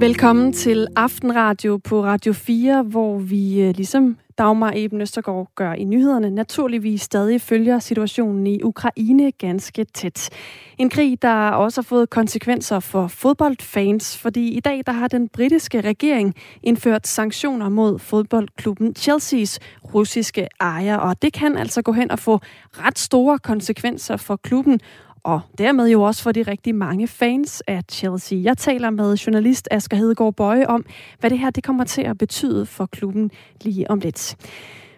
Velkommen til Aftenradio på Radio 4, hvor vi øh, ligesom Dagmar Eben Østergaard gør i nyhederne, naturligvis stadig følger situationen i Ukraine ganske tæt. En krig, der også har fået konsekvenser for fodboldfans, fordi i dag der har den britiske regering indført sanktioner mod fodboldklubben Chelseas russiske ejer, og det kan altså gå hen og få ret store konsekvenser for klubben, og dermed jo også for de rigtig mange fans af Chelsea. Jeg taler med journalist Asger Hedegaard Bøje om, hvad det her det kommer til at betyde for klubben lige om lidt.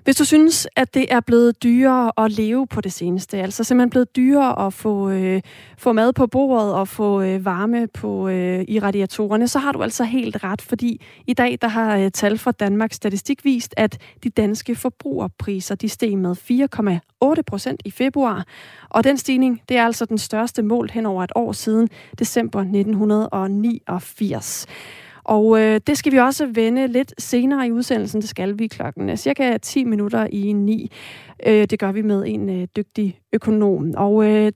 Hvis du synes, at det er blevet dyrere at leve på det seneste, altså simpelthen blevet dyrere at få, øh, få mad på bordet og få øh, varme på øh, i radiatorerne, så har du altså helt ret, fordi i dag der har øh, tal fra Danmarks Statistik vist, at de danske forbrugerpriser de steg med 4,8 procent i februar, og den stigning det er altså den største mål hen over et år siden december 1989. Og øh, det skal vi også vende lidt senere i udsendelsen. Det skal vi klokken øh, cirka 10 minutter i 9. Øh, det gør vi med en øh, dygtig økonom. Og øh,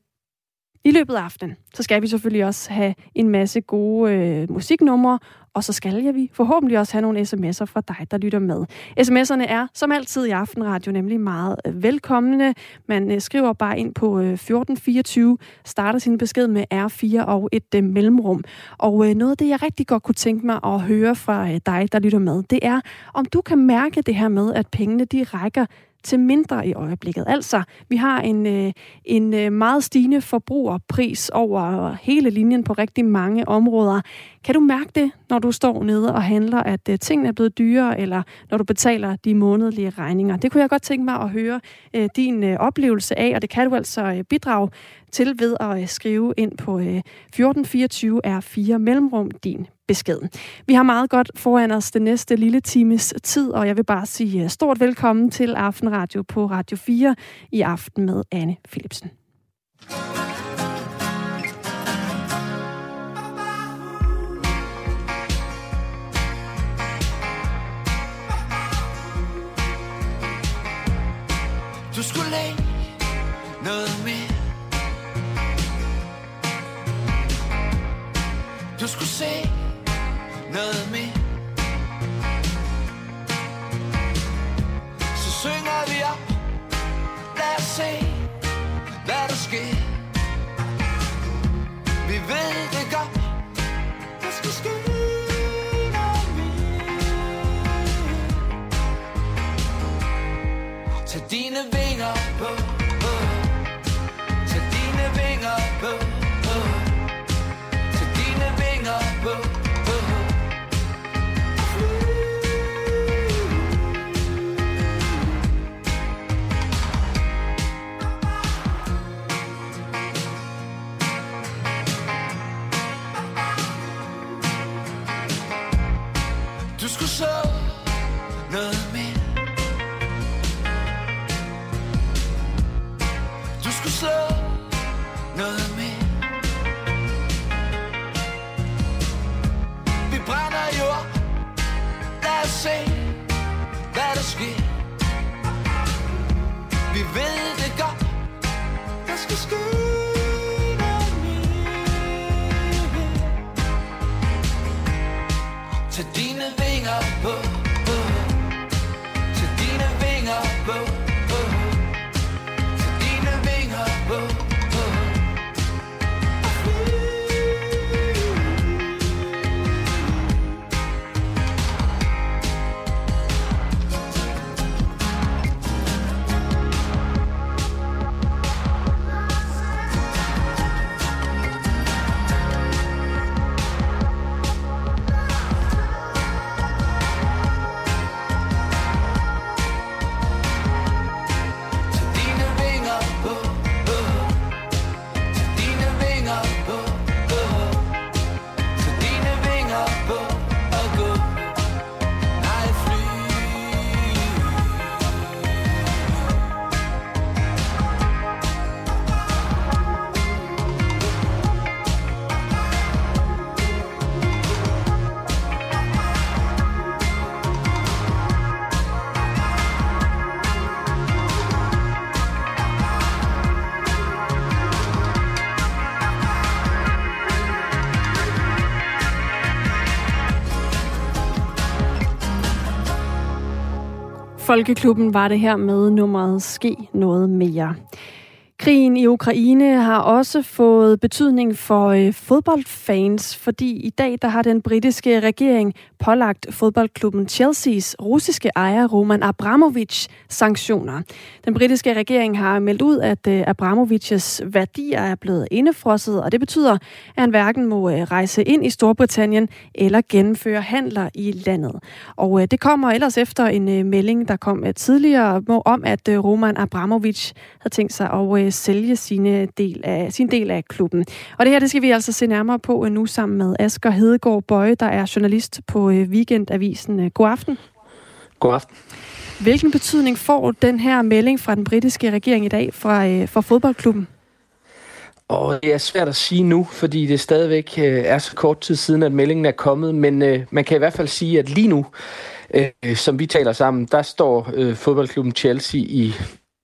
i løbet af aftenen, så skal vi selvfølgelig også have en masse gode øh, musiknumre, og så skal jeg vi forhåbentlig også have nogle sms'er fra dig, der lytter med. SMS'erne er som altid i Aftenradio nemlig meget øh, velkomne. Man øh, skriver bare ind på øh, 1424, starter sin besked med R4 og et øh, mellemrum. Og øh, noget af det, jeg rigtig godt kunne tænke mig at høre fra øh, dig, der lytter med, det er, om du kan mærke det her med, at pengene de rækker til mindre i øjeblikket. Altså, vi har en, øh, en øh, meget stigende forbrugerpris over hele linjen på rigtig mange områder. Kan du mærke det, når du står nede og handler, at øh, tingene er blevet dyrere, eller når du betaler de månedlige regninger? Det kunne jeg godt tænke mig at høre øh, din øh, oplevelse af, og det kan du altså bidrage til ved at skrive ind på 1424 R4 mellemrum din besked. Vi har meget godt foran os den næste lille times tid, og jeg vil bare sige øh, stort velkommen til Aftenradio på Radio 4 i aften med Anne Philipsen. Du skulle læ- Tag dine vinger. på, Folkeklubben var det her med nummeret Ske noget mere. Krigen i Ukraine har også fået betydning for øh, fodboldfans, fordi i dag der har den britiske regering pålagt fodboldklubben Chelseas russiske ejer Roman Abramovich sanktioner. Den britiske regering har meldt ud, at øh, Abramoviches værdier er blevet indefrosset, og det betyder, at han hverken må øh, rejse ind i Storbritannien eller gennemføre handler i landet. Og øh, det kommer ellers efter en øh, melding, der kom øh, tidligere om, at øh, Roman Abramovich havde tænkt sig at øh, sælge sine del af, sin del af klubben. Og det her, det skal vi altså se nærmere på øh, nu sammen med Asger Hedegaard Bøje, der er journalist på øh, Weekendavisen. Øh, god aften. God aften. Hvilken betydning får den her melding fra den britiske regering i dag fra, for fodboldklubben? Og det er svært at sige nu, fordi det stadigvæk er så kort tid siden, at meldingen er kommet. Men man kan i hvert fald sige, at lige nu, som vi taler sammen, der står fodboldklubben Chelsea i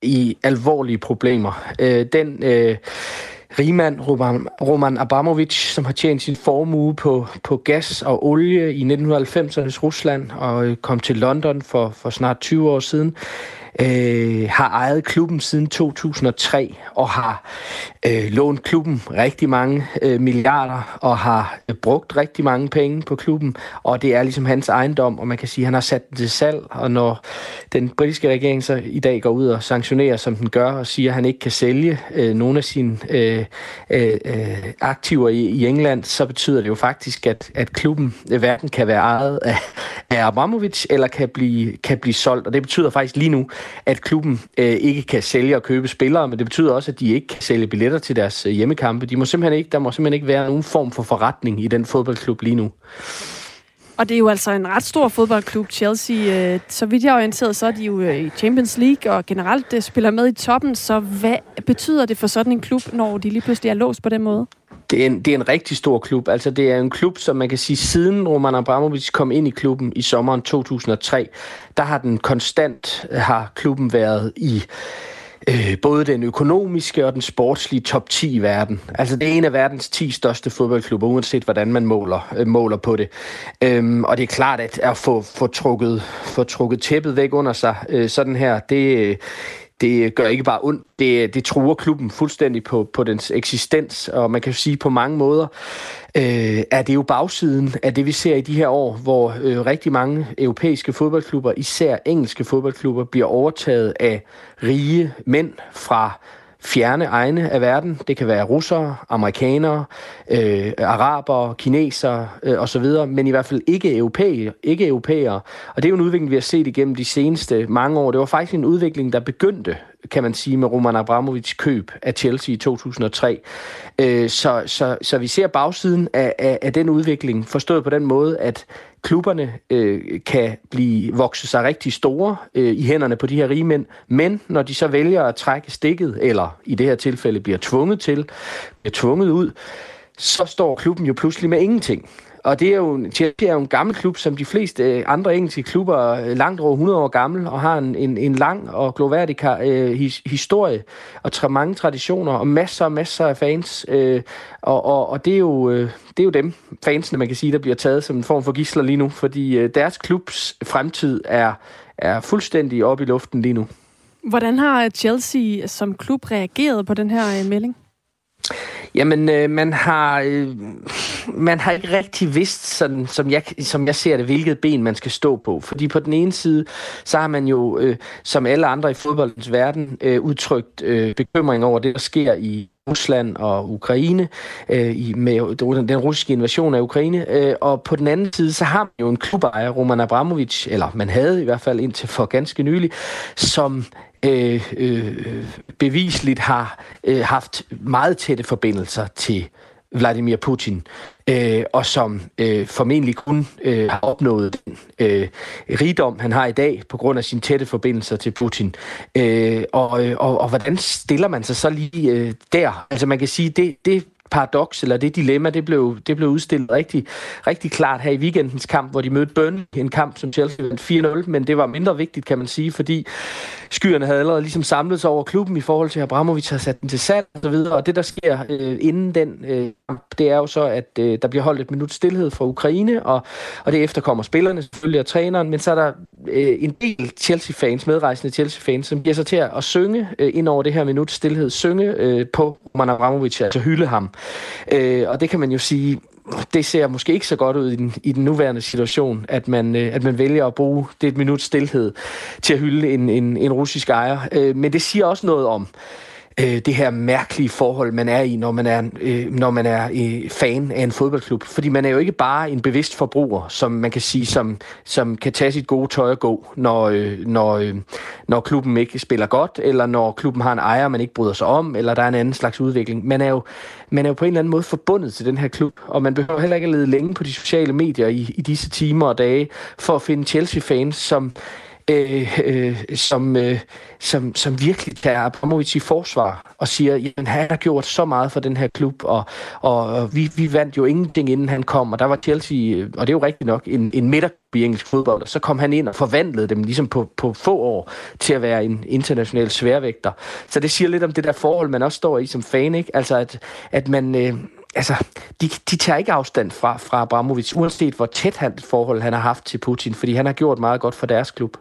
i alvorlige problemer. Øh, den øh, rigmand, Roman, Roman Abramovich, som har tjent sin formue på, på gas og olie i 1990'ernes Rusland og øh, kom til London for, for snart 20 år siden, øh, har ejet klubben siden 2003 og har øh, lånt klubben rigtig mange øh, milliarder og har øh, brugt rigtig mange penge på klubben, og det er ligesom hans ejendom, og man kan sige, at han har sat den til salg, og når den britiske regering så i dag går ud og sanktionerer, som den gør, og siger, at han ikke kan sælge øh, nogle af sine øh, øh, øh aktiver i, i England, så betyder det jo faktisk, at, at klubben hverken kan være ejet af, af Abramovic, eller kan blive, kan blive solgt, og det betyder faktisk lige nu, at klubben øh, ikke kan sælge og købe spillere, men det betyder også, at de ikke kan sælge billetter til deres øh, hjemmekampe. De må simpelthen ikke, der må simpelthen ikke være nogen form for forretning i den fodboldklub lige nu. Og det er jo altså en ret stor fodboldklub, Chelsea. Øh, så vidt jeg er orienteret, så er de jo øh, i Champions League og generelt spiller med i toppen. Så hvad betyder det for sådan en klub, når de lige pludselig er låst på den måde? Det er, en, det er en rigtig stor klub. Altså, det er en klub, som man kan sige, siden Roman Abramovich kom ind i klubben i sommeren 2003, der har den konstant, har klubben været i øh, både den økonomiske og den sportslige top 10 i verden. Altså det er en af verdens 10 største fodboldklubber, uanset hvordan man måler, øh, måler på det. Øhm, og det er klart, at at få, få, trukket, få trukket tæppet væk under sig, øh, sådan her, det, det gør ikke bare ondt, det, det truer klubben fuldstændig på, på dens eksistens, og man kan sige på mange måder, øh, er det jo bagsiden af det, vi ser i de her år, hvor øh, rigtig mange europæiske fodboldklubber, især engelske fodboldklubber, bliver overtaget af rige mænd fra fjerne egne af verden. Det kan være russere, amerikanere, øh, arabere, kinesere øh, osv., men i hvert fald ikke europæere, ikke europæere. Og det er jo en udvikling, vi har set igennem de seneste mange år. Det var faktisk en udvikling, der begyndte kan man sige, med Roman Abramovic køb af Chelsea i 2003. Øh, så, så, så vi ser bagsiden af, af, af den udvikling, forstået på den måde, at klubberne øh, kan blive vokse sig rigtig store øh, i hænderne på de her rige mænd, men når de så vælger at trække stikket, eller i det her tilfælde bliver tvunget til, bliver tvunget ud, så står klubben jo pludselig med ingenting. Og det er jo, Chelsea er jo en gammel klub, som de fleste øh, andre engelske klubber er langt over 100 år gammel, og har en, en, en lang og gloværdig øh, his, historie, og tra, mange traditioner, og masser og masser af fans. Øh, og, og, og det, er jo, øh, det er jo dem, fansene, man kan sige, der bliver taget som en form for gisler lige nu, fordi øh, deres klubs fremtid er, er fuldstændig oppe i luften lige nu. Hvordan har Chelsea som klub reageret på den her øh, melding? Jamen, øh, man har øh, man har ikke rigtig vidst, sådan, som, jeg, som jeg ser det, hvilket ben man skal stå på. Fordi på den ene side, så har man jo, øh, som alle andre i fodboldens verden, øh, udtrykt øh, bekymring over det, der sker i Rusland og Ukraine øh, i, med den, den russiske invasion af Ukraine. Øh, og på den anden side, så har man jo en klubejer, Roman Abramovic, eller man havde i hvert fald indtil for ganske nylig, som øh, øh, bevisligt har øh, haft meget tætte forbindelser til Vladimir Putin, øh, og som øh, formentlig kun øh, har opnået den øh, rigdom, han har i dag, på grund af sine tætte forbindelser til Putin. Øh, og, øh, og, og hvordan stiller man sig så lige øh, der? Altså man kan sige, det, det paradoks, eller det dilemma, det blev, det blev udstillet rigtig, rigtig klart her i weekendens kamp, hvor de mødte Burnley, en kamp, som Chelsea vandt 4-0, men det var mindre vigtigt, kan man sige, fordi skyerne havde allerede ligesom samlet sig over klubben i forhold til, at Abramovic har sat den til salg og så videre, og det, der sker øh, inden den øh, det er jo så, at øh, der bliver holdt et minut stillhed fra Ukraine, og, og det efterkommer spillerne selvfølgelig og træneren, men så er der øh, en del Chelsea-fans, medrejsende Chelsea-fans, som giver sig til at synge øh, ind over det her minut stillhed, synge øh, på Roman Abramovic, altså hylde ham. Øh, og det kan man jo sige, det ser måske ikke så godt ud i den, i den nuværende situation, at man, øh, at man vælger at bruge det et minut stillhed til at hylde en, en, en russisk ejer. Øh, men det siger også noget om, øh, Øh, det her mærkelige forhold, man er i, når man er, øh, når man er øh, fan af en fodboldklub. Fordi man er jo ikke bare en bevidst forbruger, som man kan sige, som, som kan tage sit gode tøj og gå, når, øh, når, øh, når klubben ikke spiller godt, eller når klubben har en ejer, man ikke bryder sig om, eller der er en anden slags udvikling. Man er jo, man er jo på en eller anden måde forbundet til den her klub, og man behøver heller ikke at lede længe på de sociale medier i, i disse timer og dage, for at finde Chelsea-fans, som øh, øh, som, øh, som, som virkelig tager Abramovic i forsvar og siger, at han har gjort så meget for den her klub, og, og vi, vi vandt jo ingenting, inden han kom, og der var Chelsea, øh, og det er jo rigtigt nok, en, en middag i engelsk fodbold, og så kom han ind og forvandlede dem ligesom på, på få år til at være en international sværvægter. Så det siger lidt om det der forhold, man også står i som fan, ikke? Altså, at, at man... Øh, altså, de, de tager ikke afstand fra, fra Abramovic, uanset hvor tæt han forhold han har haft til Putin, fordi han har gjort meget godt for deres klub.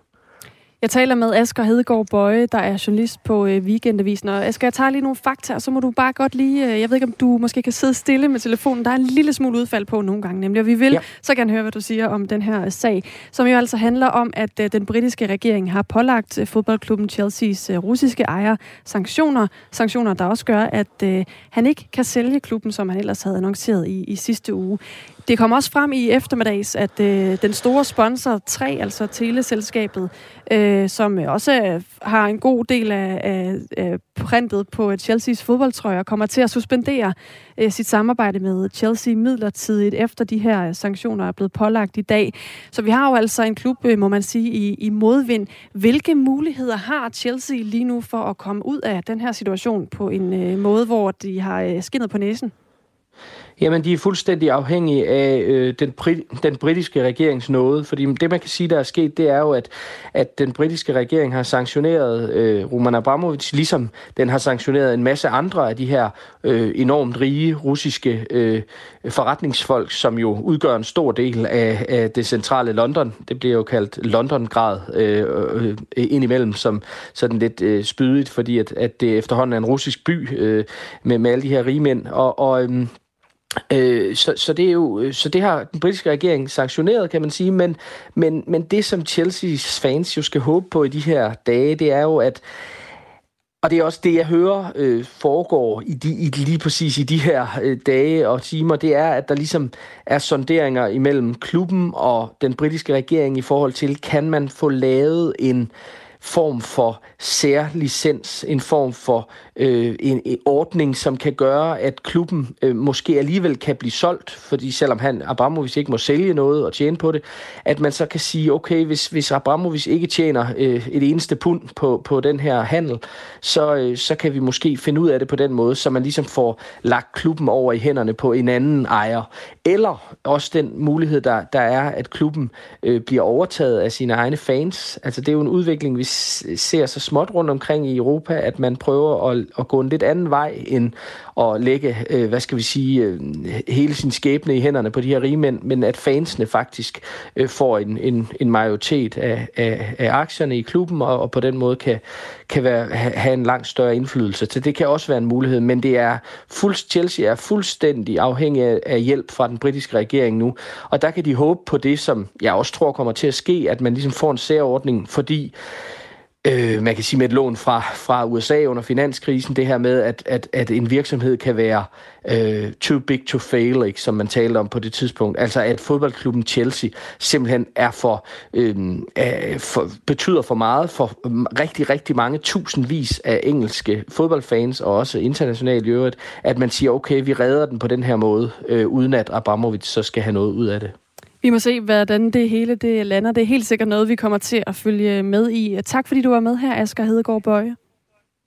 Jeg taler med Asger Hedegaard Bøje, der er journalist på øh, Weekendavisen. Og Asger, jeg tager lige nogle fakta, og så må du bare godt lige... Øh, jeg ved ikke, om du måske kan sidde stille med telefonen. Der er en lille smule udfald på nogle gange, nemlig. Og vi vil ja. så gerne høre, hvad du siger om den her sag, som jo altså handler om, at øh, den britiske regering har pålagt øh, fodboldklubben Chelseas øh, russiske ejer sanktioner. Sanktioner, der også gør, at øh, han ikke kan sælge klubben, som han ellers havde annonceret i, i sidste uge. Det kom også frem i eftermiddags, at øh, den store sponsor 3, altså teleselskabet, øh, som også øh, har en god del af, af, af printet på Chelseas fodboldtrøjer, kommer til at suspendere øh, sit samarbejde med Chelsea midlertidigt, efter de her sanktioner er blevet pålagt i dag. Så vi har jo altså en klub, øh, må man sige, i, i modvind. Hvilke muligheder har Chelsea lige nu for at komme ud af den her situation på en øh, måde, hvor de har øh, skinnet på næsen? Jamen, de er fuldstændig afhængige af øh, den, den britiske regerings nåde, fordi det, man kan sige, der er sket, det er jo, at, at den britiske regering har sanktioneret øh, Roman Abramovich, ligesom den har sanktioneret en masse andre af de her øh, enormt rige russiske øh, forretningsfolk, som jo udgør en stor del af, af det centrale London. Det bliver jo kaldt London-grad øh, øh, indimellem, som sådan lidt øh, spydigt, fordi at, at det efterhånden er en russisk by øh, med, med alle de her rige mænd. Og, og øh, Øh, så, så, det er jo, øh, så det har den britiske regering sanktioneret, kan man sige, men, men, men det, som Chelseas fans jo skal håbe på i de her dage, det er jo, at og det er også det, jeg hører øh, foregår i, de, i lige præcis i de her øh, dage og timer, det er, at der ligesom er sonderinger imellem klubben og den britiske regering i forhold til, kan man få lavet en form for særlicens, en form for øh, en, en ordning, som kan gøre, at klubben øh, måske alligevel kan blive solgt, fordi selvom han, Abramovic ikke må sælge noget og tjene på det, at man så kan sige, okay, hvis, hvis Abramovic ikke tjener øh, et eneste pund på, på den her handel, så, øh, så kan vi måske finde ud af det på den måde, så man ligesom får lagt klubben over i hænderne på en anden ejer. Eller også den mulighed, der, der er, at klubben øh, bliver overtaget af sine egne fans. Altså det er jo en udvikling, vi ser så småt rundt omkring i Europa, at man prøver at, at gå en lidt anden vej end at lægge, øh, hvad skal vi sige, øh, hele sin skæbne i hænderne på de her rige mænd, men at fansene faktisk øh, får en, en, en majoritet af, af, af aktierne i klubben, og, og på den måde kan, kan være, have en langt større indflydelse. Så det kan også være en mulighed, men det er fuldst, Chelsea er fuldstændig afhængig af, af hjælp fra den britiske regering nu, og der kan de håbe på det, som jeg også tror kommer til at ske, at man ligesom får en særordning, fordi øh, man kan sige med et lån fra, fra USA under finanskrisen, det her med, at, at, at en virksomhed kan være øh, too big to fail, ikke, som man talte om på det tidspunkt. Altså at fodboldklubben Chelsea simpelthen er for, øh, er for betyder for meget for øh, rigtig, rigtig mange tusindvis af engelske fodboldfans, og også internationalt i øvrigt, at man siger, okay, vi redder den på den her måde, øh, uden at Abramovic så skal have noget ud af det. Vi må se, hvordan det hele det lander. Det er helt sikkert noget, vi kommer til at følge med i. Tak fordi du var med her, Asger Hedegaard Bøje.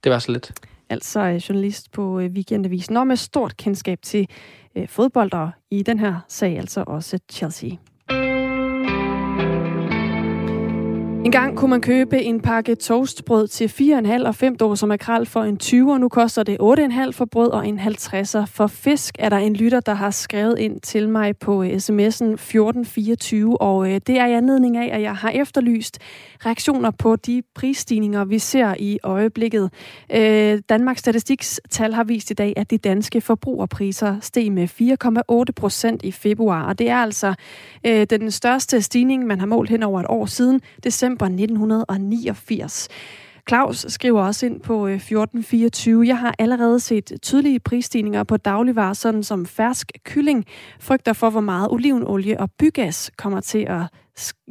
Det var så lidt. altså øh, journalist på øh, Weekendavisen, og med stort kendskab til øh, fodbold, og i den her sag altså også Chelsea. En gang kunne man købe en pakke toastbrød til 4,5 og 5 dåser makrel for en 20, og nu koster det 8,5 for brød og en 50'er for fisk. Er der en lytter, der har skrevet ind til mig på øh, sms'en 1424, og øh, det er i anledning af, at jeg har efterlyst reaktioner på de prisstigninger, vi ser i øjeblikket. Øh, Danmarks Statistiks tal har vist i dag, at de danske forbrugerpriser steg med 4,8 procent i februar, og det er altså øh, den største stigning, man har målt hen over et år siden december 1989. Claus skriver også ind på øh, 1424. Jeg har allerede set tydelige prisstigninger på dagligvarer, sådan som fersk kylling. Frygter for, hvor meget olivenolie og bygas kommer til at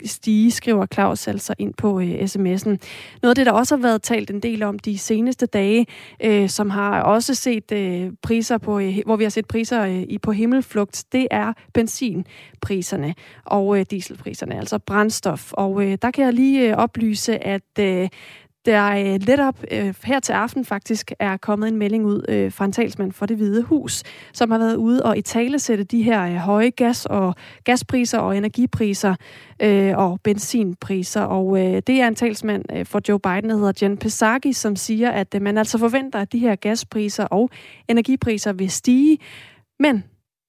stige, skriver Claus altså ind på øh, sms'en. Noget af det, der også har været talt en del om de seneste dage, øh, som har også set øh, priser på, øh, hvor vi har set priser øh, i på himmelflugt, det er benzinpriserne og øh, dieselpriserne, altså brændstof. Og øh, der kan jeg lige øh, oplyse, at øh, der øh, netop øh, her til aften faktisk er kommet en melding ud øh, fra en talsmand for det hvide hus, som har været ude og i tale sætte de her øh, høje gas- og gaspriser og energipriser øh, og benzinpriser. Og øh, det er en talsmand øh, for Joe Biden, der hedder Jen Psaki, som siger, at øh, man altså forventer, at de her gaspriser og energipriser vil stige, men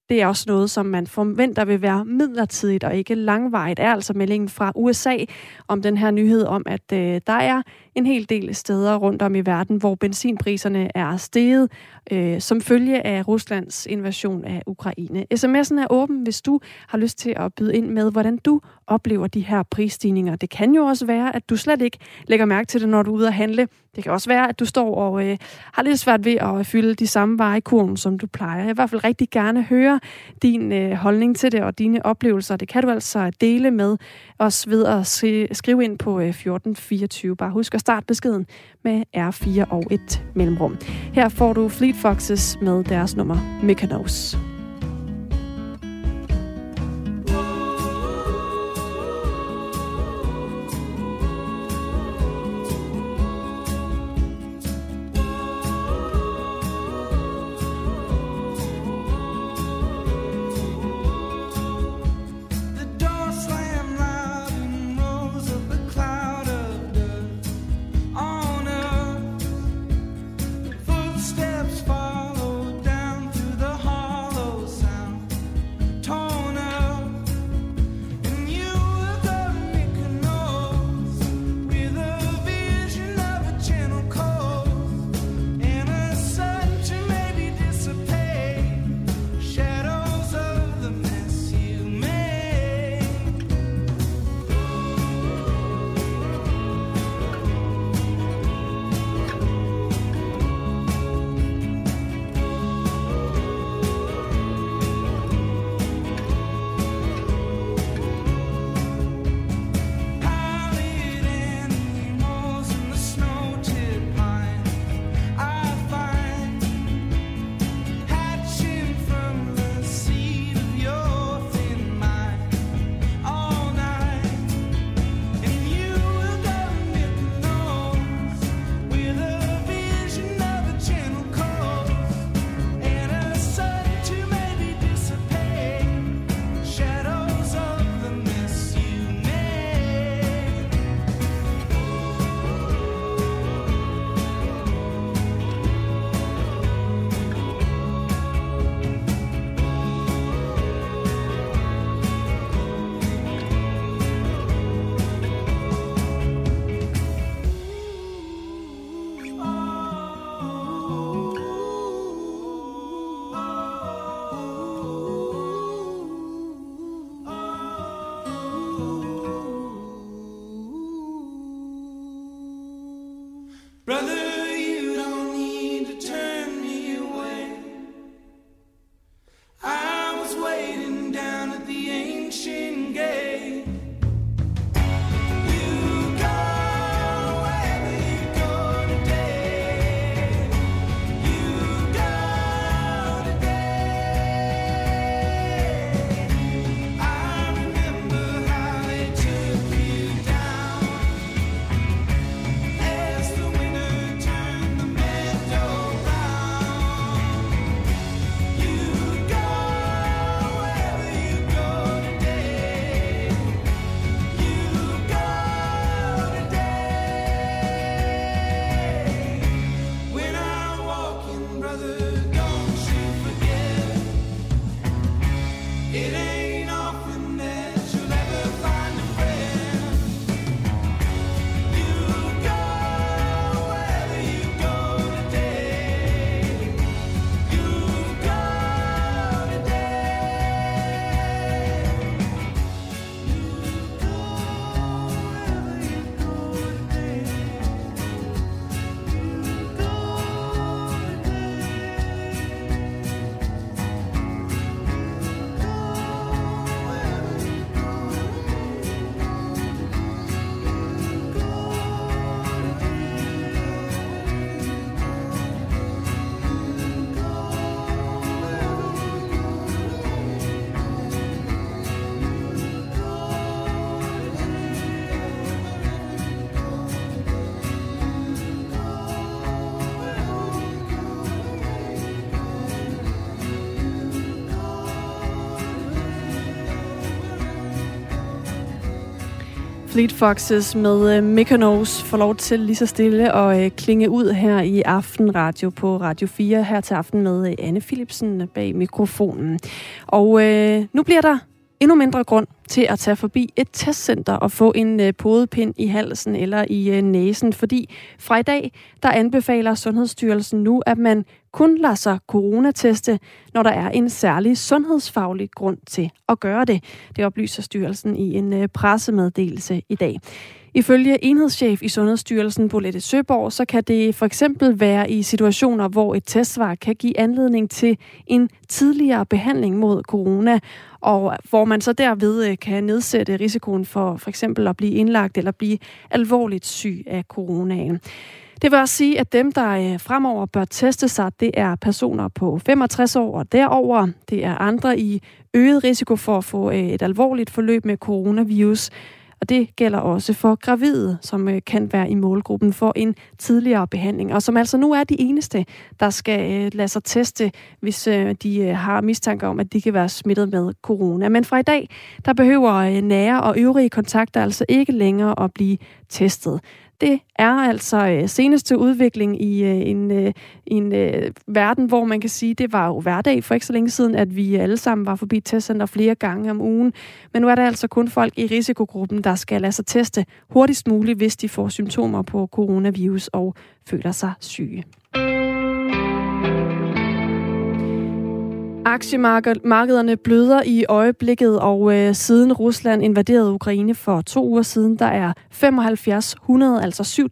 det er også noget, som man forventer vil være midlertidigt og ikke langvejt, er altså meldingen fra USA om den her nyhed om, at øh, der er en hel del steder rundt om i verden, hvor benzinpriserne er steget øh, som følge af Ruslands invasion af Ukraine. SMS'en er åben, hvis du har lyst til at byde ind med, hvordan du oplever de her prisstigninger. Det kan jo også være, at du slet ikke lægger mærke til det, når du er ude at handle. Det kan også være, at du står og øh, har lidt svært ved at fylde de samme varer i kurven, som du plejer. Jeg vil i hvert fald rigtig gerne høre din øh, holdning til det og dine oplevelser. Det kan du altså dele med os ved at skrive ind på øh, 1424. Bare husk at starte beskeden med R4 og et mellemrum. Her får du Fleet Foxes med deres nummer Mykonos. Fleet Foxes med øh, Mykonos får lov til lige så stille at øh, klinge ud her i Aftenradio på Radio 4 her til aften med øh, Anne Philipsen bag mikrofonen. Og øh, nu bliver der endnu mindre grund til at tage forbi et testcenter og få en øh, podepind i halsen eller i øh, næsen, fordi fra i dag, der anbefaler Sundhedsstyrelsen nu, at man kun lader sig coronateste, når der er en særlig sundhedsfaglig grund til at gøre det. Det oplyser styrelsen i en øh, pressemeddelelse i dag. Ifølge enhedschef i Sundhedsstyrelsen, Bolette Søborg, så kan det for eksempel være i situationer, hvor et testsvar kan give anledning til en tidligere behandling mod corona, og hvor man så derved øh, kan nedsætte risikoen for for eksempel at blive indlagt eller blive alvorligt syg af coronaen. Det vil også sige, at dem, der øh, fremover bør teste sig, det er personer på 65 år og derover. Det er andre i øget risiko for at få øh, et alvorligt forløb med coronavirus. Og det gælder også for gravide, som øh, kan være i målgruppen for en tidligere behandling, og som altså nu er de eneste, der skal øh, lade sig teste, hvis øh, de har mistanke om, at de kan være smittet med corona. Men fra i dag, der behøver nære og øvrige kontakter altså ikke længere at blive testet. Det er altså øh, seneste udvikling i øh, en, øh, en øh, verden, hvor man kan sige, det var jo hverdag for ikke så længe siden, at vi alle sammen var forbi testcenter flere gange om ugen. Men nu er der altså kun folk i risikogruppen, der skal lade sig teste hurtigst muligt, hvis de får symptomer på coronavirus og føler sig syge. Aktiemarkederne bløder i øjeblikket, og øh, siden Rusland invaderede Ukraine for to uger siden, der er 7500, altså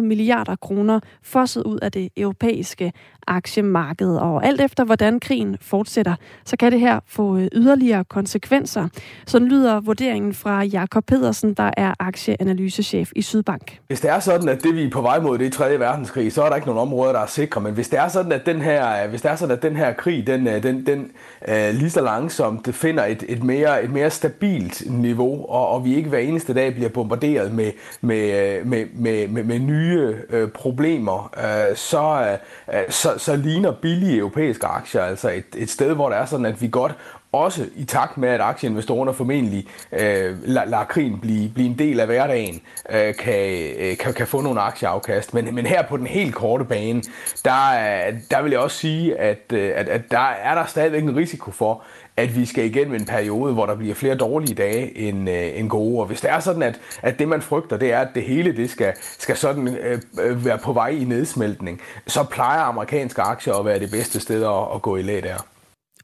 7.500 milliarder kroner fosset ud af det europæiske aktiemarkedet. Og alt efter, hvordan krigen fortsætter, så kan det her få øh, yderligere konsekvenser. Sådan lyder vurderingen fra Jakob Pedersen, der er aktieanalysechef i Sydbank. Hvis det er sådan, at det vi er på vej mod, det er 3. verdenskrig, så er der ikke nogen områder, der er sikre. Men hvis det er sådan, at den her, øh, hvis det er sådan, at den her krig, den, øh, den, den uh, lige så langsomt finder et, et, mere, et mere stabilt niveau, og, og vi ikke hver eneste dag bliver bombarderet med, med, med, med, med, med nye øh, problemer, øh, så, øh, så, så, ligner billige europæiske aktier altså et, et sted, hvor det er sådan, at vi godt også i takt med, at aktieinvestorerne formentlig øh, lader la krigen blive, blive en del af hverdagen, øh, kan, øh, kan, kan få nogle aktieafkast. Men, men her på den helt korte bane, der, øh, der vil jeg også sige, at, øh, at, at der er der stadigvæk en risiko for, at vi skal igennem en periode, hvor der bliver flere dårlige dage end, øh, end gode. Og hvis det er sådan, at, at det man frygter, det er, at det hele det skal, skal sådan øh, øh, være på vej i nedsmeltning, så plejer amerikanske aktier at være det bedste sted at, at gå i læ der.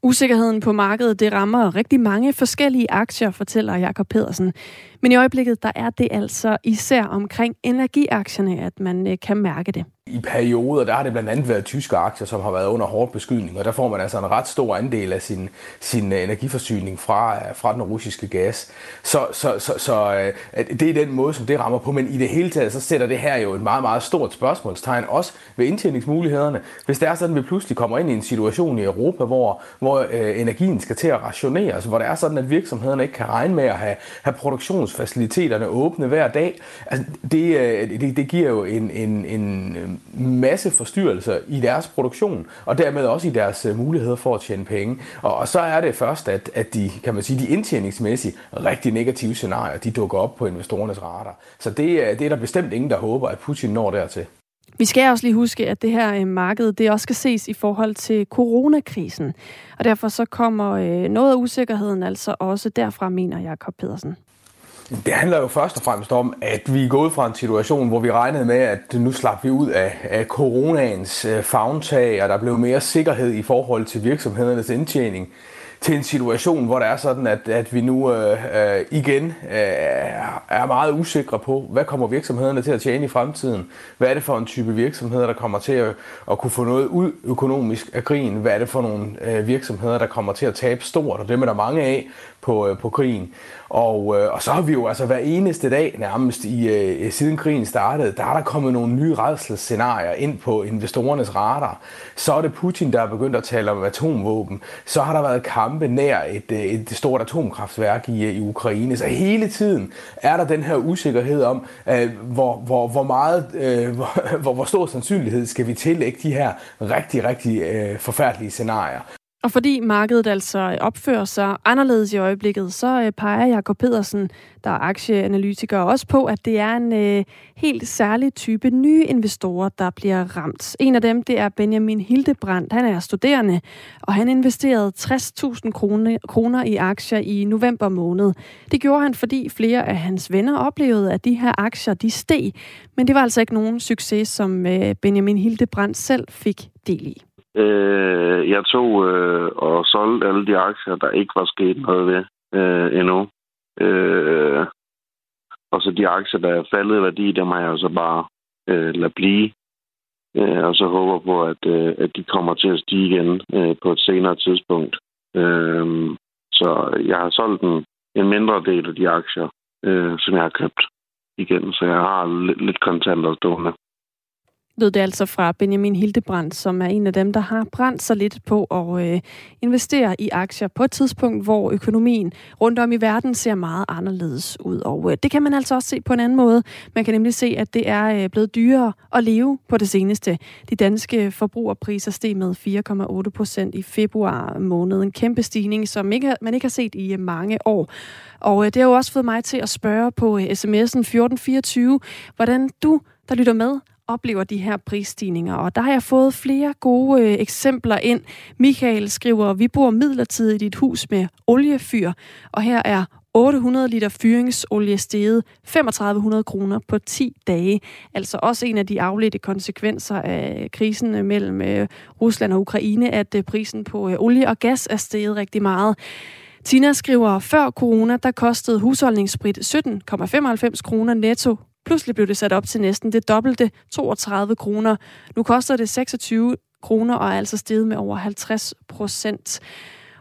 Usikkerheden på markedet, det rammer rigtig mange forskellige aktier, fortæller Jakob Pedersen. Men i øjeblikket, der er det altså især omkring energiaktierne, at man øh, kan mærke det i perioder, der har det blandt andet været tyske aktier, som har været under hård beskydning, og der får man altså en ret stor andel af sin, sin øh, energiforsyning fra, øh, fra den russiske gas. Så, så, så, så øh, det er den måde, som det rammer på, men i det hele taget, så sætter det her jo et meget, meget stort spørgsmålstegn, også ved indtjeningsmulighederne. Hvis det er sådan, at vi pludselig kommer ind i en situation i Europa, hvor, hvor øh, energien skal til at rationeres, hvor det er sådan, at virksomhederne ikke kan regne med at have, have produktionsfaciliteterne åbne hver dag, altså, det, det, det giver jo en, en, en masse forstyrrelser i deres produktion, og dermed også i deres øh, muligheder for at tjene penge. Og, og så er det først, at, at de, kan man sige, de indtjeningsmæssigt rigtig negative scenarier, de dukker op på investorernes radar. Så det, øh, det er der bestemt ingen, der håber, at Putin når dertil. Vi skal også lige huske, at det her øh, marked, det også skal ses i forhold til coronakrisen. Og derfor så kommer noget af usikkerheden altså også derfra, mener Jakob Pedersen. Det handler jo først og fremmest om, at vi er gået fra en situation, hvor vi regnede med, at nu slap vi ud af, af coronaens øh, fagntag, og der blev mere sikkerhed i forhold til virksomhedernes indtjening, til en situation, hvor det er sådan, at, at vi nu øh, øh, igen øh, er meget usikre på, hvad kommer virksomhederne til at tjene i fremtiden? Hvad er det for en type virksomheder, der kommer til at, at kunne få noget ud økonomisk af krigen? Hvad er det for nogle øh, virksomheder, der kommer til at tabe stort? Og dem er der mange af på, øh, på krigen. Og, øh, og så har vi jo altså hver eneste dag nærmest i øh, siden krigen startede, der er der kommet nogle nye redselsscenarier ind på investorernes radar. Så er det Putin, der er begyndt at tale om atomvåben. Så har der været kampe nær et, øh, et stort atomkraftværk i, øh, i Ukraine. Så hele tiden er der den her usikkerhed om, øh, hvor, hvor, hvor meget, øh, hvor, hvor, hvor stor sandsynlighed skal vi tillægge de her rigtig, rigtig øh, forfærdelige scenarier. Og fordi markedet altså opfører sig anderledes i øjeblikket, så øh, peger Jakob Pedersen, der er aktieanalytiker, også på, at det er en øh, helt særlig type nye investorer, der bliver ramt. En af dem, det er Benjamin Hildebrandt. Han er studerende, og han investerede 60.000 kroner, kroner i aktier i november måned. Det gjorde han, fordi flere af hans venner oplevede, at de her aktier, de steg. Men det var altså ikke nogen succes, som øh, Benjamin Hildebrandt selv fik del i. Øh, jeg tog øh, og solgte alle de aktier, der ikke var sket noget ved øh, endnu. Øh, og så de aktier, der er faldet i værdi, dem har jeg så bare øh, lade blive. Øh, og så håber på, at, øh, at de kommer til at stige igen øh, på et senere tidspunkt. Øh, så jeg har solgt en, en mindre del af de aktier, øh, som jeg har købt igen, så jeg har lidt, lidt kontanter stående lød det altså fra Benjamin Hildebrandt, som er en af dem, der har brændt sig lidt på at øh, investere i aktier på et tidspunkt, hvor økonomien rundt om i verden ser meget anderledes ud. Og øh, det kan man altså også se på en anden måde. Man kan nemlig se, at det er øh, blevet dyrere at leve på det seneste. De danske forbrugerpriser steg med 4,8 procent i februar måned. En kæmpe stigning, som ikke, man ikke har set i øh, mange år. Og øh, det har jo også fået mig til at spørge på øh, sms'en 1424, hvordan du, der lytter med, oplever de her prisstigninger. Og der har jeg fået flere gode øh, eksempler ind. Michael skriver, vi bor midlertidigt i et hus med oliefyr, og her er 800 liter fyringsolie steget 3500 kroner på 10 dage. Altså også en af de afledte konsekvenser af krisen mellem øh, Rusland og Ukraine, at øh, prisen på øh, olie og gas er steget rigtig meget. Tina skriver, før corona, der kostede husholdningssprit 17,95 kroner netto Pludselig blev det sat op til næsten det dobbelte, 32 kroner. Nu koster det 26 kroner og er altså steget med over 50 procent.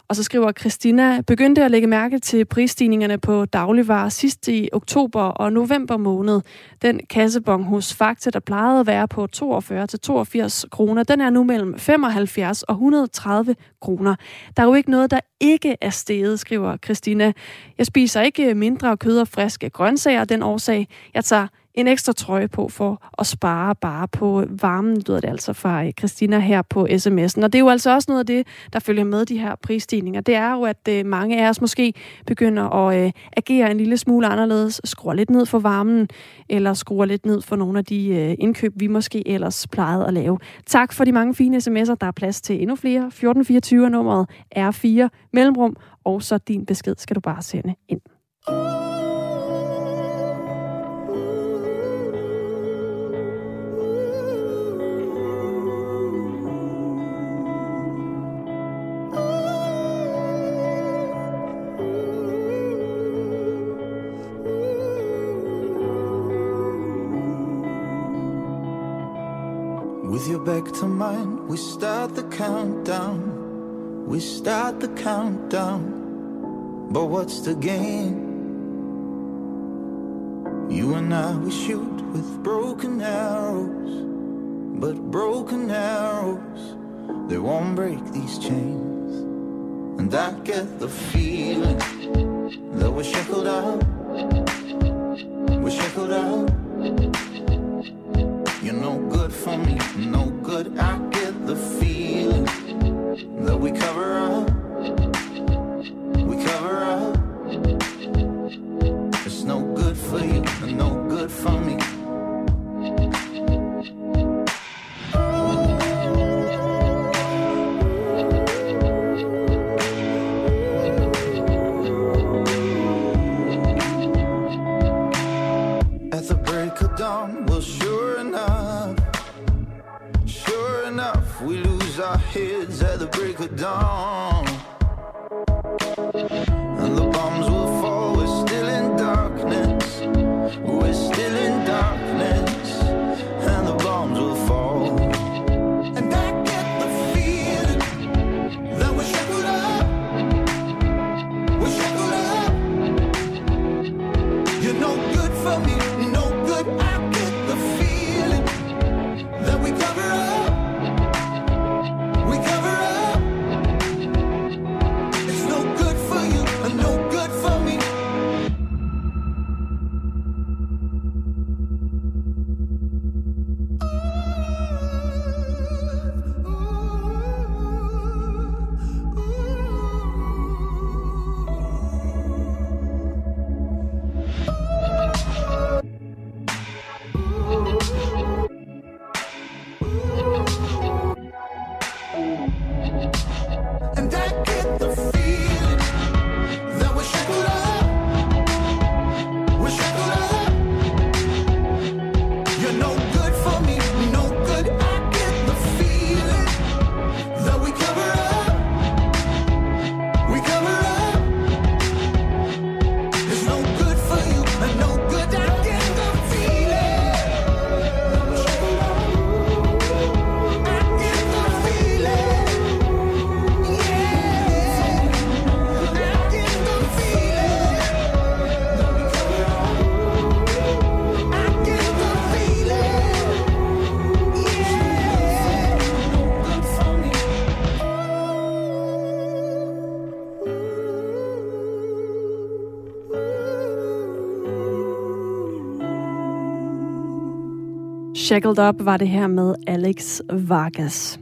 Og så skriver Christina, begyndte at lægge mærke til prisstigningerne på dagligvarer sidst i oktober og november måned. Den kassebon hos Fakta, der plejede at være på 42 til 82 kroner, den er nu mellem 75 og 130 kroner. Der er jo ikke noget, der ikke er steget, skriver Christina. Jeg spiser ikke mindre kød og friske grøntsager af den årsag. Jeg tager en ekstra trøje på for at spare bare på varmen, lyder det altså fra øh, Christina her på sms'en. Og det er jo altså også noget af det, der følger med de her prisstigninger. Det er jo, at øh, mange af os måske begynder at øh, agere en lille smule anderledes, skruer lidt ned for varmen, eller skruer lidt ned for nogle af de øh, indkøb, vi måske ellers plejede at lave. Tak for de mange fine sms'er. Der er plads til endnu flere. 1424 nummeret R4 mellemrum, og så din besked skal du bare sende ind. Your back to mine, we start the countdown. We start the countdown. But what's the game? You and I, we shoot with broken arrows. But broken arrows, they won't break these chains. And I get the feeling that we're shackled out. We're shackled out. For me, no good. I get the feeling that we cover up. We cover up. It's no good for you, no good for me. The break of dawn. Shackled Up var det her med Alex Vargas.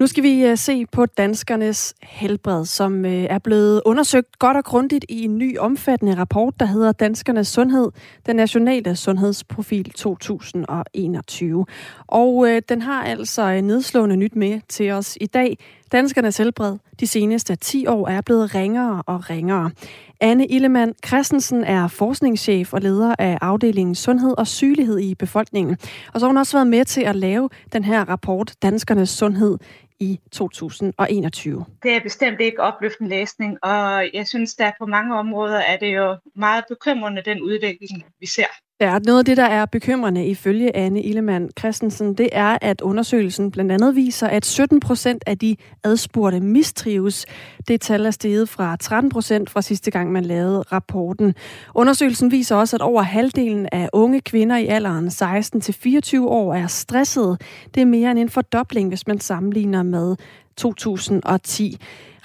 Nu skal vi øh, se på danskernes helbred, som øh, er blevet undersøgt godt og grundigt i en ny omfattende rapport, der hedder Danskernes Sundhed, den nationale sundhedsprofil 2021. Og øh, den har altså nedslående nyt med til os i dag. Danskernes helbred de seneste 10 år er blevet ringere og ringere. Anne Illemann Christensen er forskningschef og leder af afdelingen Sundhed og Sygelighed i befolkningen. Og så har hun også været med til at lave den her rapport, Danskernes Sundhed i 2021. Det er bestemt ikke opløftende læsning, og jeg synes, der på mange områder er det jo meget bekymrende, den udvikling, vi ser. Ja, noget af det, der er bekymrende ifølge Anne Illemann Christensen, det er, at undersøgelsen blandt andet viser, at 17 procent af de adspurgte mistrives. Det tal er steget fra 13 procent fra sidste gang, man lavede rapporten. Undersøgelsen viser også, at over halvdelen af unge kvinder i alderen 16 til 24 år er stressede. Det er mere end en fordobling, hvis man sammenligner med 2010.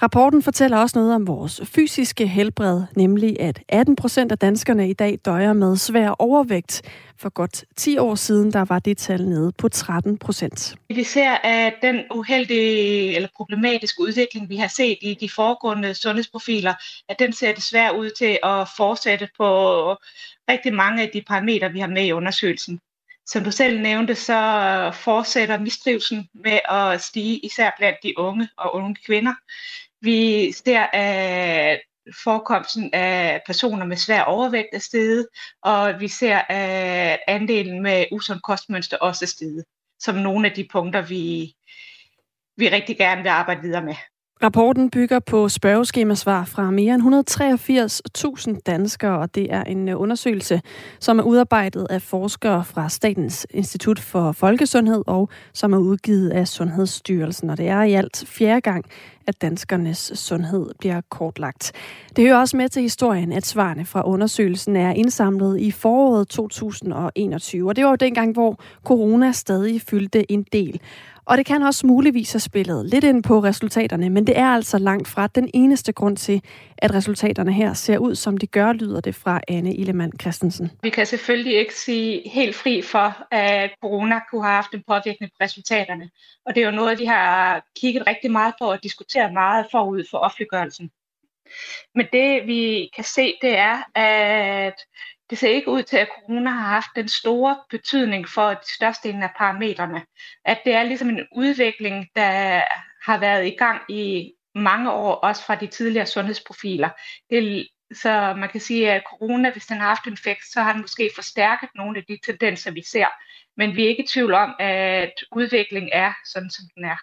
Rapporten fortæller også noget om vores fysiske helbred, nemlig at 18 procent af danskerne i dag døjer med svær overvægt. For godt 10 år siden, der var det tal nede på 13 procent. Vi ser, at den uheldige eller problematiske udvikling, vi har set i de foregående sundhedsprofiler, at den ser desværre ud til at fortsætte på rigtig mange af de parametre, vi har med i undersøgelsen. Som du selv nævnte, så fortsætter mistrivelsen med at stige, især blandt de unge og unge kvinder. Vi ser, at forekomsten af personer med svær overvægt er steget, og vi ser, at andelen med usund kostmønster også er steget, som nogle af de punkter, vi, vi rigtig gerne vil arbejde videre med. Rapporten bygger på spørgeskemassvar fra mere end 183.000 danskere, og det er en øh, undersøgelse, som er udarbejdet af forskere fra Statens Institut for Folkesundhed og som er udgivet af Sundhedsstyrelsen. Og det er i alt fjerde gang, at danskernes sundhed bliver kortlagt. Det hører også med til historien, at svarene fra undersøgelsen er indsamlet i foråret 2021. Og det var jo dengang, hvor corona stadig fyldte en del. Og det kan også muligvis have spillet lidt ind på resultaterne, men det er altså langt fra den eneste grund til, at resultaterne her ser ud, som de gør, lyder det fra Anne Illemann Christensen. Vi kan selvfølgelig ikke sige helt fri for, at corona kunne have haft en påvirkning på resultaterne. Og det er jo noget, vi har kigget rigtig meget på og diskuteret meget forud for offentliggørelsen. Men det vi kan se, det er, at det ser ikke ud til, at corona har haft den store betydning for de største af parametrene. At det er ligesom en udvikling, der har været i gang i mange år, også fra de tidligere sundhedsprofiler. Det, så man kan sige, at corona, hvis den har haft en effekt, så har den måske forstærket nogle af de tendenser, vi ser. Men vi er ikke i tvivl om, at udviklingen er sådan, som den er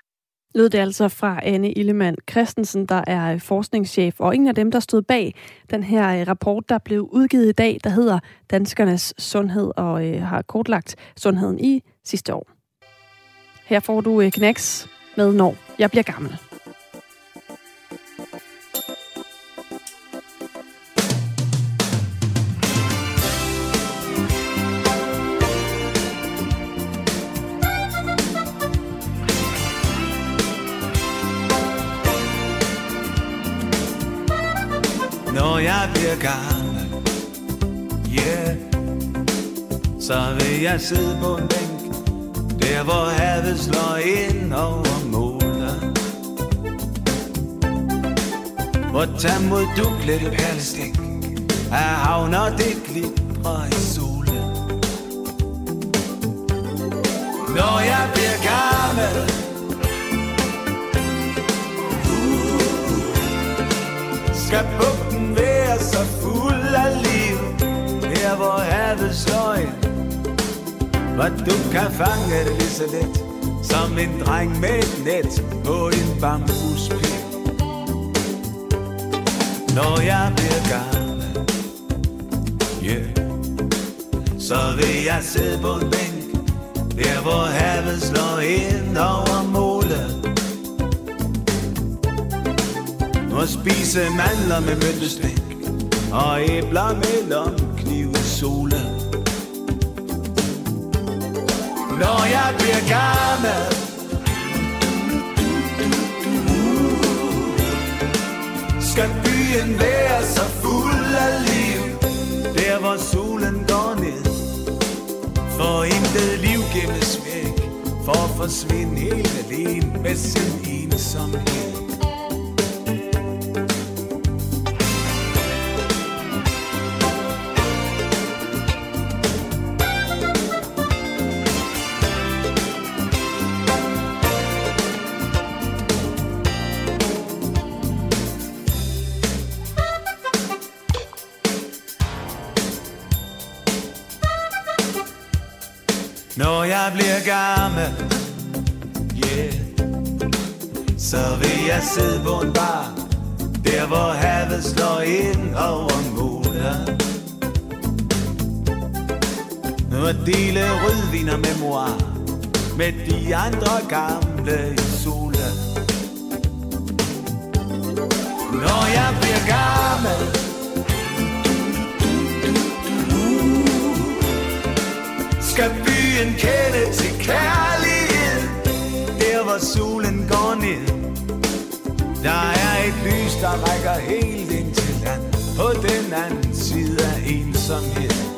lød det altså fra Anne Illemann Christensen, der er øh, forskningschef, og en af dem, der stod bag den her øh, rapport, der blev udgivet i dag, der hedder Danskernes Sundhed, og øh, har kortlagt sundheden i sidste år. Her får du øh, knæks med Når jeg bliver gammel. Jeg bliver gammel. Yeah. Så vil jeg sidde på en bænk Der hvor havet slår ind over måler. Hvor tag mod duklet perlestik Af havn og det glitrer i solen Når jeg bliver gammel. Uh. Skal bugten så fuld af liv. Her hvor havet slår ind. Hvor du kan fange det lige så let Som en dreng med et net på din bambuspil. Når jeg bliver gammel yeah. Så vil jeg sidde på en bænk. Der hvor havet slår ind over målet og spise mandler med møntestik og æbler mellem lomkniv i solen Når jeg bliver gammel. Uh. Skal byen være så fuld af liv Der hvor solen går ned? For intet liv gemmes væk For at forsvinde helt alene med sin ensomhed at sidde på en bar Der hvor havet slår ind over muren Nu at dele rødvin og memoir Med de andre gamle i solen Når jeg bliver gammel uh, skal byen kende til kærlighed. Der hvor solen går ned. Der er et lys, der rækker helt ind til land På den anden side af ensomheden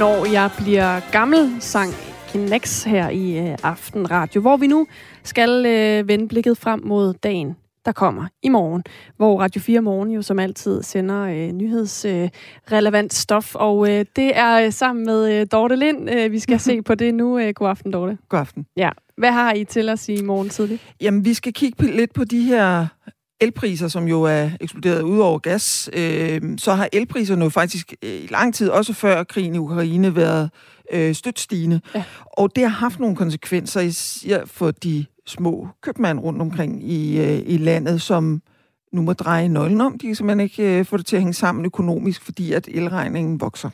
Når jeg bliver gammel, sang Kinex her i øh, Aften Radio, hvor vi nu skal øh, vende blikket frem mod dagen, der kommer i morgen, hvor Radio 4 Morgen jo som altid sender øh, nyhedsrelevant øh, stof, og øh, det er øh, sammen med øh, Dorte Lind, øh, vi skal se på det nu. Øh, god aften, Dorte. God aften. Ja. Hvad har I til os i morgen tidlig? Jamen, vi skal kigge lidt på de her elpriser, som jo er eksploderet ud over gas. Øh, så har elpriserne jo faktisk øh, i lang tid, også før krigen i Ukraine, været øh, stødt stigende. Ja. Og det har haft nogle konsekvenser især for de små købmænd rundt omkring i, øh, i landet, som nu må dreje nøglen om. De kan simpelthen ikke øh, få det til at hænge sammen økonomisk, fordi at elregningen vokser.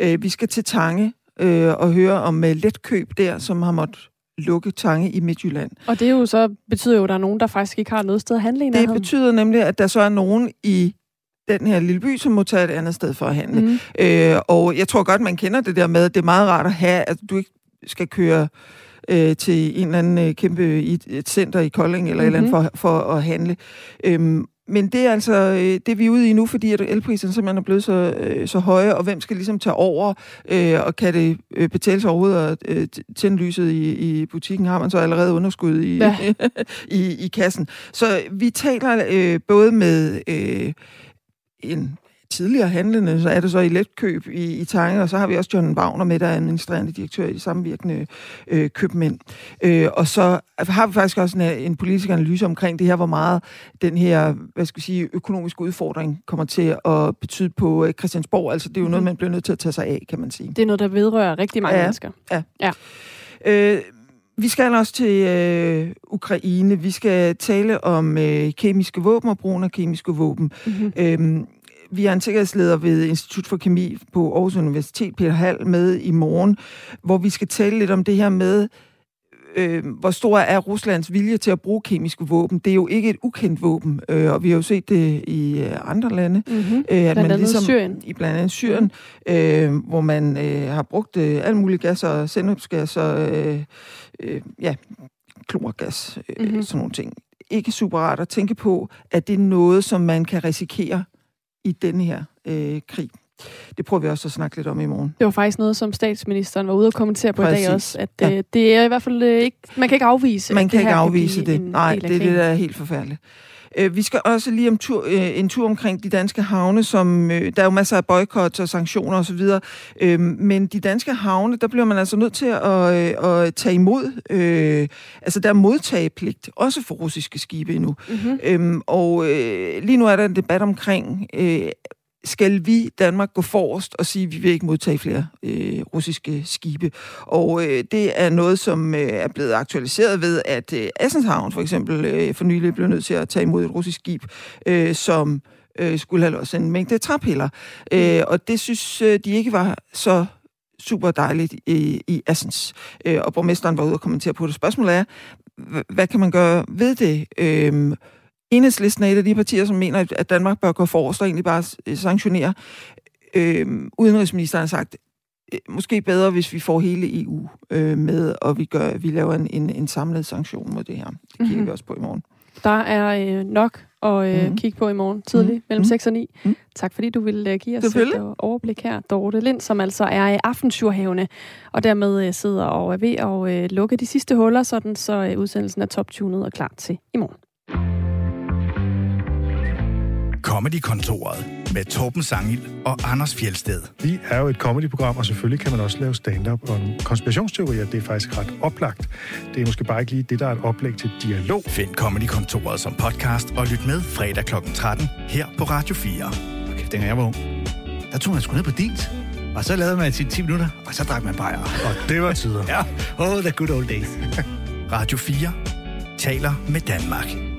Øh, vi skal til Tange øh, og høre om øh, letkøb der, som har måttet lukke Tange i Midtjylland. Og det er jo så, betyder jo, at der er nogen, der faktisk ikke har noget sted at handle i Det betyder nemlig, at der så er nogen i den her lille by, som må tage et andet sted for at handle. Mhm. Mm. Øh, og jeg tror godt, man kender det der med, at det er meget rart at have, at du ikke skal køre øh, til en eller anden øh, kæmpe i et, center i Kolding eller mm-hmm. et eller andet for, for at handle. Øhm, men det er altså øh, det, vi er ude i nu, fordi at elpriserne simpelthen er blevet så, øh, så høje, og hvem skal ligesom tage over, øh, og kan det øh, betale sig overhovedet at øh, tænde lyset i, i butikken? Har man så allerede underskud i, Ja. i, i kassen? Så vi taler øh, både med øh, en tidligere handlende, så er det så i letkøb i, i Tange, og så har vi også John Wagner med, der er administrerende direktør i de samvirkende øh, købmænd. Øh, og så har vi faktisk også en, en politisk analyse omkring det her, hvor meget den her, hvad skal vi sige, økonomiske udfordring kommer til at betyde på øh, Christiansborg. Altså det er jo noget, man bliver nødt til at tage sig af, kan man sige. Det er noget, der vedrører rigtig mange Ja. mennesker. Øh, vi skal også til øh, Ukraine. Vi skal tale om øh, kemiske våben og brugen af kemiske våben. Mm-hmm. Øhm, vi har en sikkerhedsleder ved Institut for Kemi på Aarhus Universitet, Peter Hall, med i morgen, hvor vi skal tale lidt om det her med, øh, hvor stor er Ruslands vilje til at bruge kemiske våben. Det er jo ikke et ukendt våben, øh, og vi har jo set det i øh, andre lande. Mm-hmm. Øh, at Blandt andet Syrien. I blandt andet Syrien, øh, hvor man øh, har brugt øh, alle mulige gasser, sennepsgas og øh, øh, ja, klorgas, øh, Mhm. mm-hmm. sådan nogle ting. Ikke super rart at tænke på, at det er noget, som man kan risikere i denne her øh, krig. Det prøver vi også at snakke lidt om i morgen. Det var faktisk noget, som statsministeren var ude og kommentere på Præcis. i dag også, at Ja. ja. det er i hvert fald øh, ikke, man kan ikke afvise, Man kan ikke afvise det. Nej, det er det, er helt forfærdeligt. Øh, Vi skal også lige om tur, øh, en tur omkring de danske havne, som øh, der er jo masser af boykotter og sanktioner osv., men de danske havne, der bliver man altså nødt til at, at tage imod, altså der er modtagepligt, også for russiske skibe endnu. Mm-hmm. Og lige nu er der en debat omkring, skal vi, Danmark, gå forrest og sige, at vi vil ikke modtage flere øh, russiske skibe. Og øh, det er noget, som øh, er blevet aktualiseret ved, at øh, Assenshavn for eksempel øh, for nylig blev nødt til at tage imod et russisk skib, øh, som øh, skulle have også en mængde træpiller. Øh, og det synes øh, de ikke var så super dejligt i, i Assens. Øh, og borgmesteren var ude og kommentere på det. Spørgsmålet er, hvad kan man gøre ved det? Øh, Enhedslisten er et af de partier, som mener, at Danmark bør gå forrest og egentlig bare sanktionere. Øh, udenrigsministeren har sagt, øh, måske bedre, hvis vi får hele EU øh, med, og vi, gør, vi laver en, en, en samlet sanktion mod det her. Det kigger mm-hmm. vi også på i morgen. Der er øh, nok at øh, mm. kigge på i morgen tidlig mm. mellem mm. 6 og 9. Mm. Tak fordi du ville øh, give os et øh, overblik her, Dorte Lind, som altså er i Aftensurhavne, og dermed øh, sidder og er ved at øh, lukke de sidste huller, sådan så øh, udsendelsen er top-tunet og klar til i morgen. Comedy-kontoret med Torben Sangil og Anders Fjelsted. Vi er jo et comedy-program, og selvfølgelig kan man også lave stand-up om konspirationsteorier. Det er faktisk ret oplagt. Det er måske bare ikke lige det, der er et oplæg til dialog. Find Comedy-kontoret som podcast og lyt med fredag kl. 13 her på Radio 4. Okay, dengang jeg var ung, der tog man sgu ned på dit. Og så lavede man sine 10 minutter, og så drak man bajer. Og det var tider. ja, oh, the good old days. Radio 4 taler med Danmark.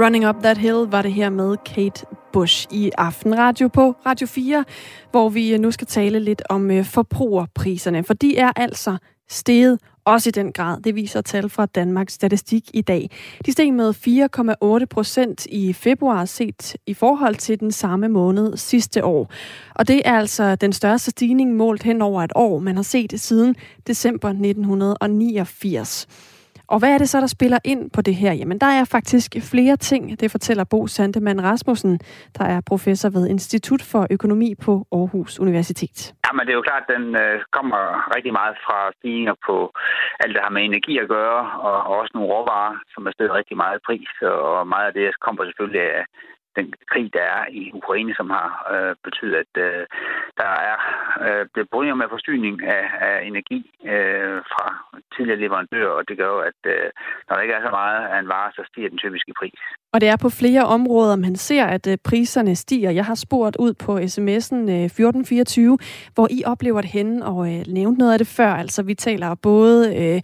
Running Up That Hill var det her med Kate Bush i Aftenradio på Radio 4, hvor vi øh, nu skal tale lidt om øh, forbrugerpriserne, for de er altså steget også i den grad. Det viser tal fra Danmarks Statistik i dag. De steg med 4,8 procent i februar set i forhold til den samme måned sidste år. Og det er altså den største stigning målt hen over et år, man har set siden december 1989. Og hvad er det så, der spiller ind på det her? Jamen, der er faktisk flere ting, det fortæller Bo Sandemann Rasmussen, der er professor ved Institut for Økonomi på Aarhus Universitet. Jamen, det er jo klart, at den øh, kommer rigtig meget fra stigninger på alt, der har med energi at gøre, og også nogle råvarer, som er stedet rigtig meget i pris, og meget af det kommer selvfølgelig af den krig, der er i Ukraine, som har øh, betydet, at øh, der er øh, blevet problemer med forsyning af, af energi øh, fra tidligere leverandører, og det gør jo, at øh, når der ikke er så meget af en vare, så stiger den typiske pris. Og det er på flere områder, man ser, at øh, priserne stiger. Jeg har spurgt ud på sms'en øh, 1424, hvor I oplever det henne, og øh, nævnt noget af det før. Altså, vi taler både... Øh,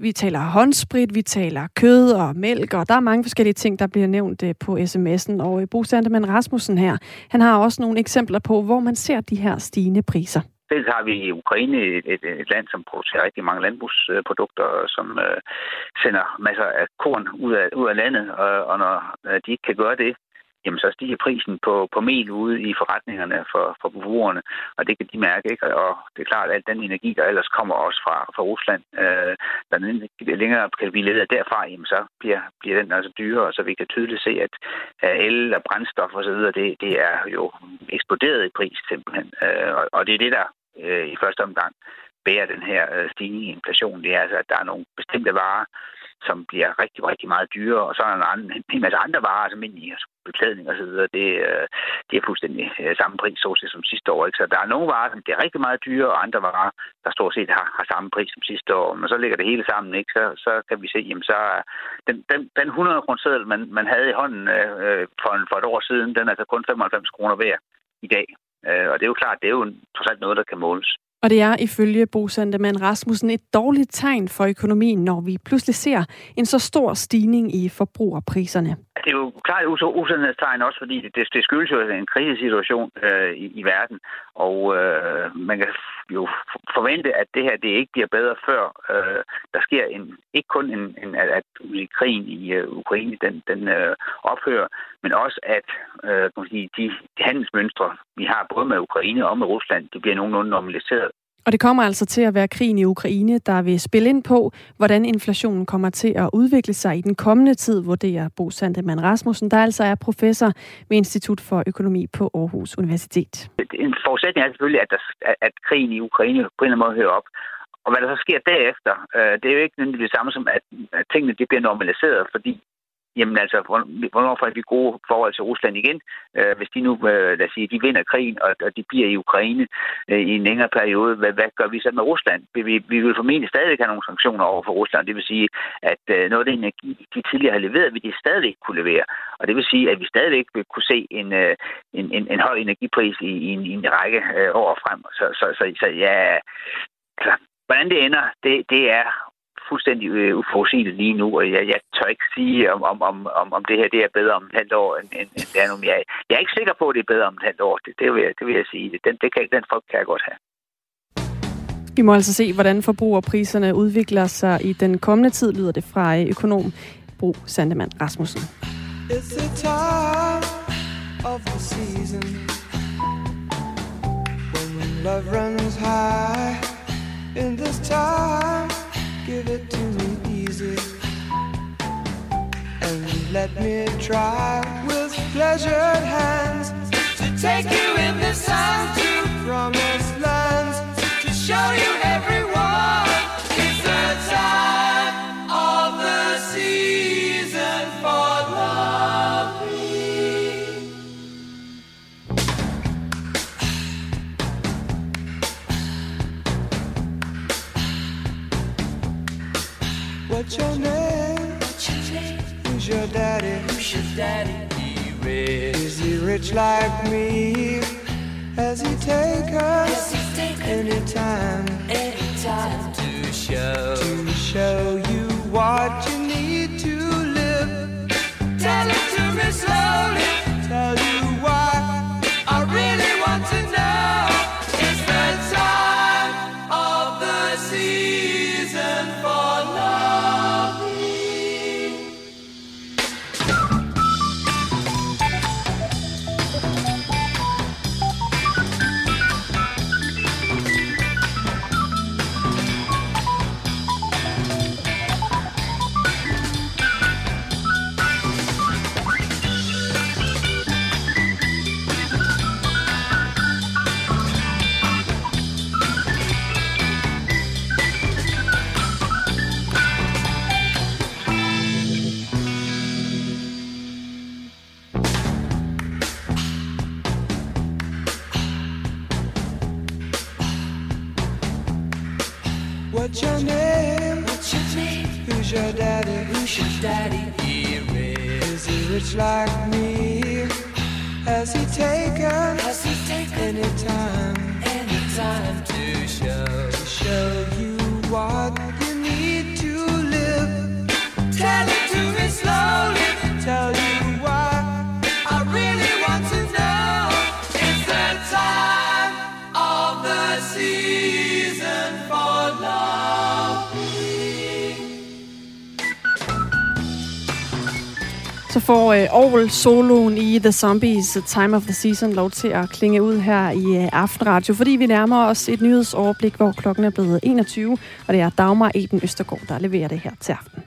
vi taler håndsprit, vi taler kød og mælk, og der er mange forskellige ting, der bliver nævnt øh, på sms'en. Og øh, Bo Sandemann Rasmussen her, han har også nogle eksempler på, hvor man ser de her stigende priser. Dels har vi i Ukraine et, et, et land, som producerer rigtig mange landbrugsprodukter, som øh, sender masser af korn ud af, ud af landet, og, og når øh, de ikke kan gøre det, jamen så stiger prisen på, på mel ude i forretningerne for, for forbrugerne, og det kan de mærke. Ikke? Og det er klart, at al den energi, der ellers kommer også fra, fra Rusland, øh, der længere kan blive ledet derfra, jamen så bliver, bliver den altså dyrere, så vi kan tydeligt se, at el og brændstof osv., det, det er jo eksploderet i pris simpelthen. Øh, og, og det er det, der øh, i første omgang bærer den her øh, stigning i inflation. Det er altså, at der er nogle bestemte varer, som bliver rigtig, rigtig meget dyrere, og så er der en, en masse andre varer, som ind i beklædning og så videre, det, øh, det er fuldstændig øh, samme pris, så som sidste år. Ikke? Så der er nogle varer, som bliver rigtig meget dyre, og andre varer, der stort set har, har samme pris som sidste år. Men så ligger det hele sammen, ikke? Så, så kan vi se, jamen så den, den, den 100 kroner man, man havde i hånden øh, øh, for, en, for et år siden, den er altså kun 95 kroner værd i dag. Øh, og det er jo klart, det er jo trods alt noget, der kan måles. Og det er ifølge Bo Sandemann Rasmussen et dårligt tegn for økonomien, når vi pludselig ser en så stor stigning i forbrugerpriserne. Altså, det er jo klart et tegn også, fordi det, det skyldes jo en krisesituation øh, i, i verden, og øh, man kan jo forvente, at det her det ikke bliver bedre før øh, der sker en, ikke kun en, en at, at krigen i øh, Ukraine den, den øh, ophører, men også at øh, kan man sige, de handelsmønstre, vi har både med Ukraine og med Rusland, det bliver nogenlunde normaliseret. Og det kommer altså til at være krigen i Ukraine, der vil spille ind på, hvordan inflationen kommer til at udvikle sig i den kommende tid, vurderer Bo Sandemann Rasmussen, der altså er professor ved Institut for Økonomi på Aarhus Universitet. En forudsætning er selvfølgelig, at, der, at krigen i Ukraine på en eller anden måde hører op. Og hvad der så sker derefter, øh, det er jo ikke nødvendigvis det samme som, at, at tingene de bliver normaliseret, fordi jamen altså, hvornår får vi gode forhold til Rusland igen? Øh, hvis de nu, øh, lad os sige, de vinder krigen, og, og de bliver i Ukraine øh, i en længere periode, hvad, hvad gør vi så med Rusland? Vi, vi, vi vil formentlig stadig have nogle sanktioner over for Rusland. Det vil sige, at øh, noget af den energi, de tidligere har leveret, vil de stadig kunne levere. Og det vil sige, at vi stadigvæk vil kunne se en, øh, en, en, en høj energipris i, i, en, i en række øh, år frem. Så, så, så, så ja, altså, hvordan det ender, det, det er fuldstændig øh, uforudsigeligt lige nu, og jeg, jeg tør ikke sige, om, om, om, om det her det er bedre om et halvt år, end, end, end det er nu. Jeg, jeg er ikke sikker på, at det er bedre om et halvt år. Det, det, vil, jeg, det vil jeg sige. Den, det kan, den folk kan jeg godt have. Vi må altså se, hvordan forbrugerpriserne udvikler sig i den kommende tid, lyder det fra økonom Bro Sandemann Rasmussen. It's the time of the season When love runs high In this time give it to me easy. And let me try with pleasured hands to take you in the sun your daddy? Who's your daddy? He rich. Is he rich like me? Has he take us anytime? Anytime to show to show you what you need sol soloen i The Zombies Time of the Season lov til at klinge ud her i øh, Aftenradio, fordi vi nærmer os et nyhedsoverblik, hvor klokken er blevet 21, og det er Dagmar Eden Østergaard, der leverer det her til aften.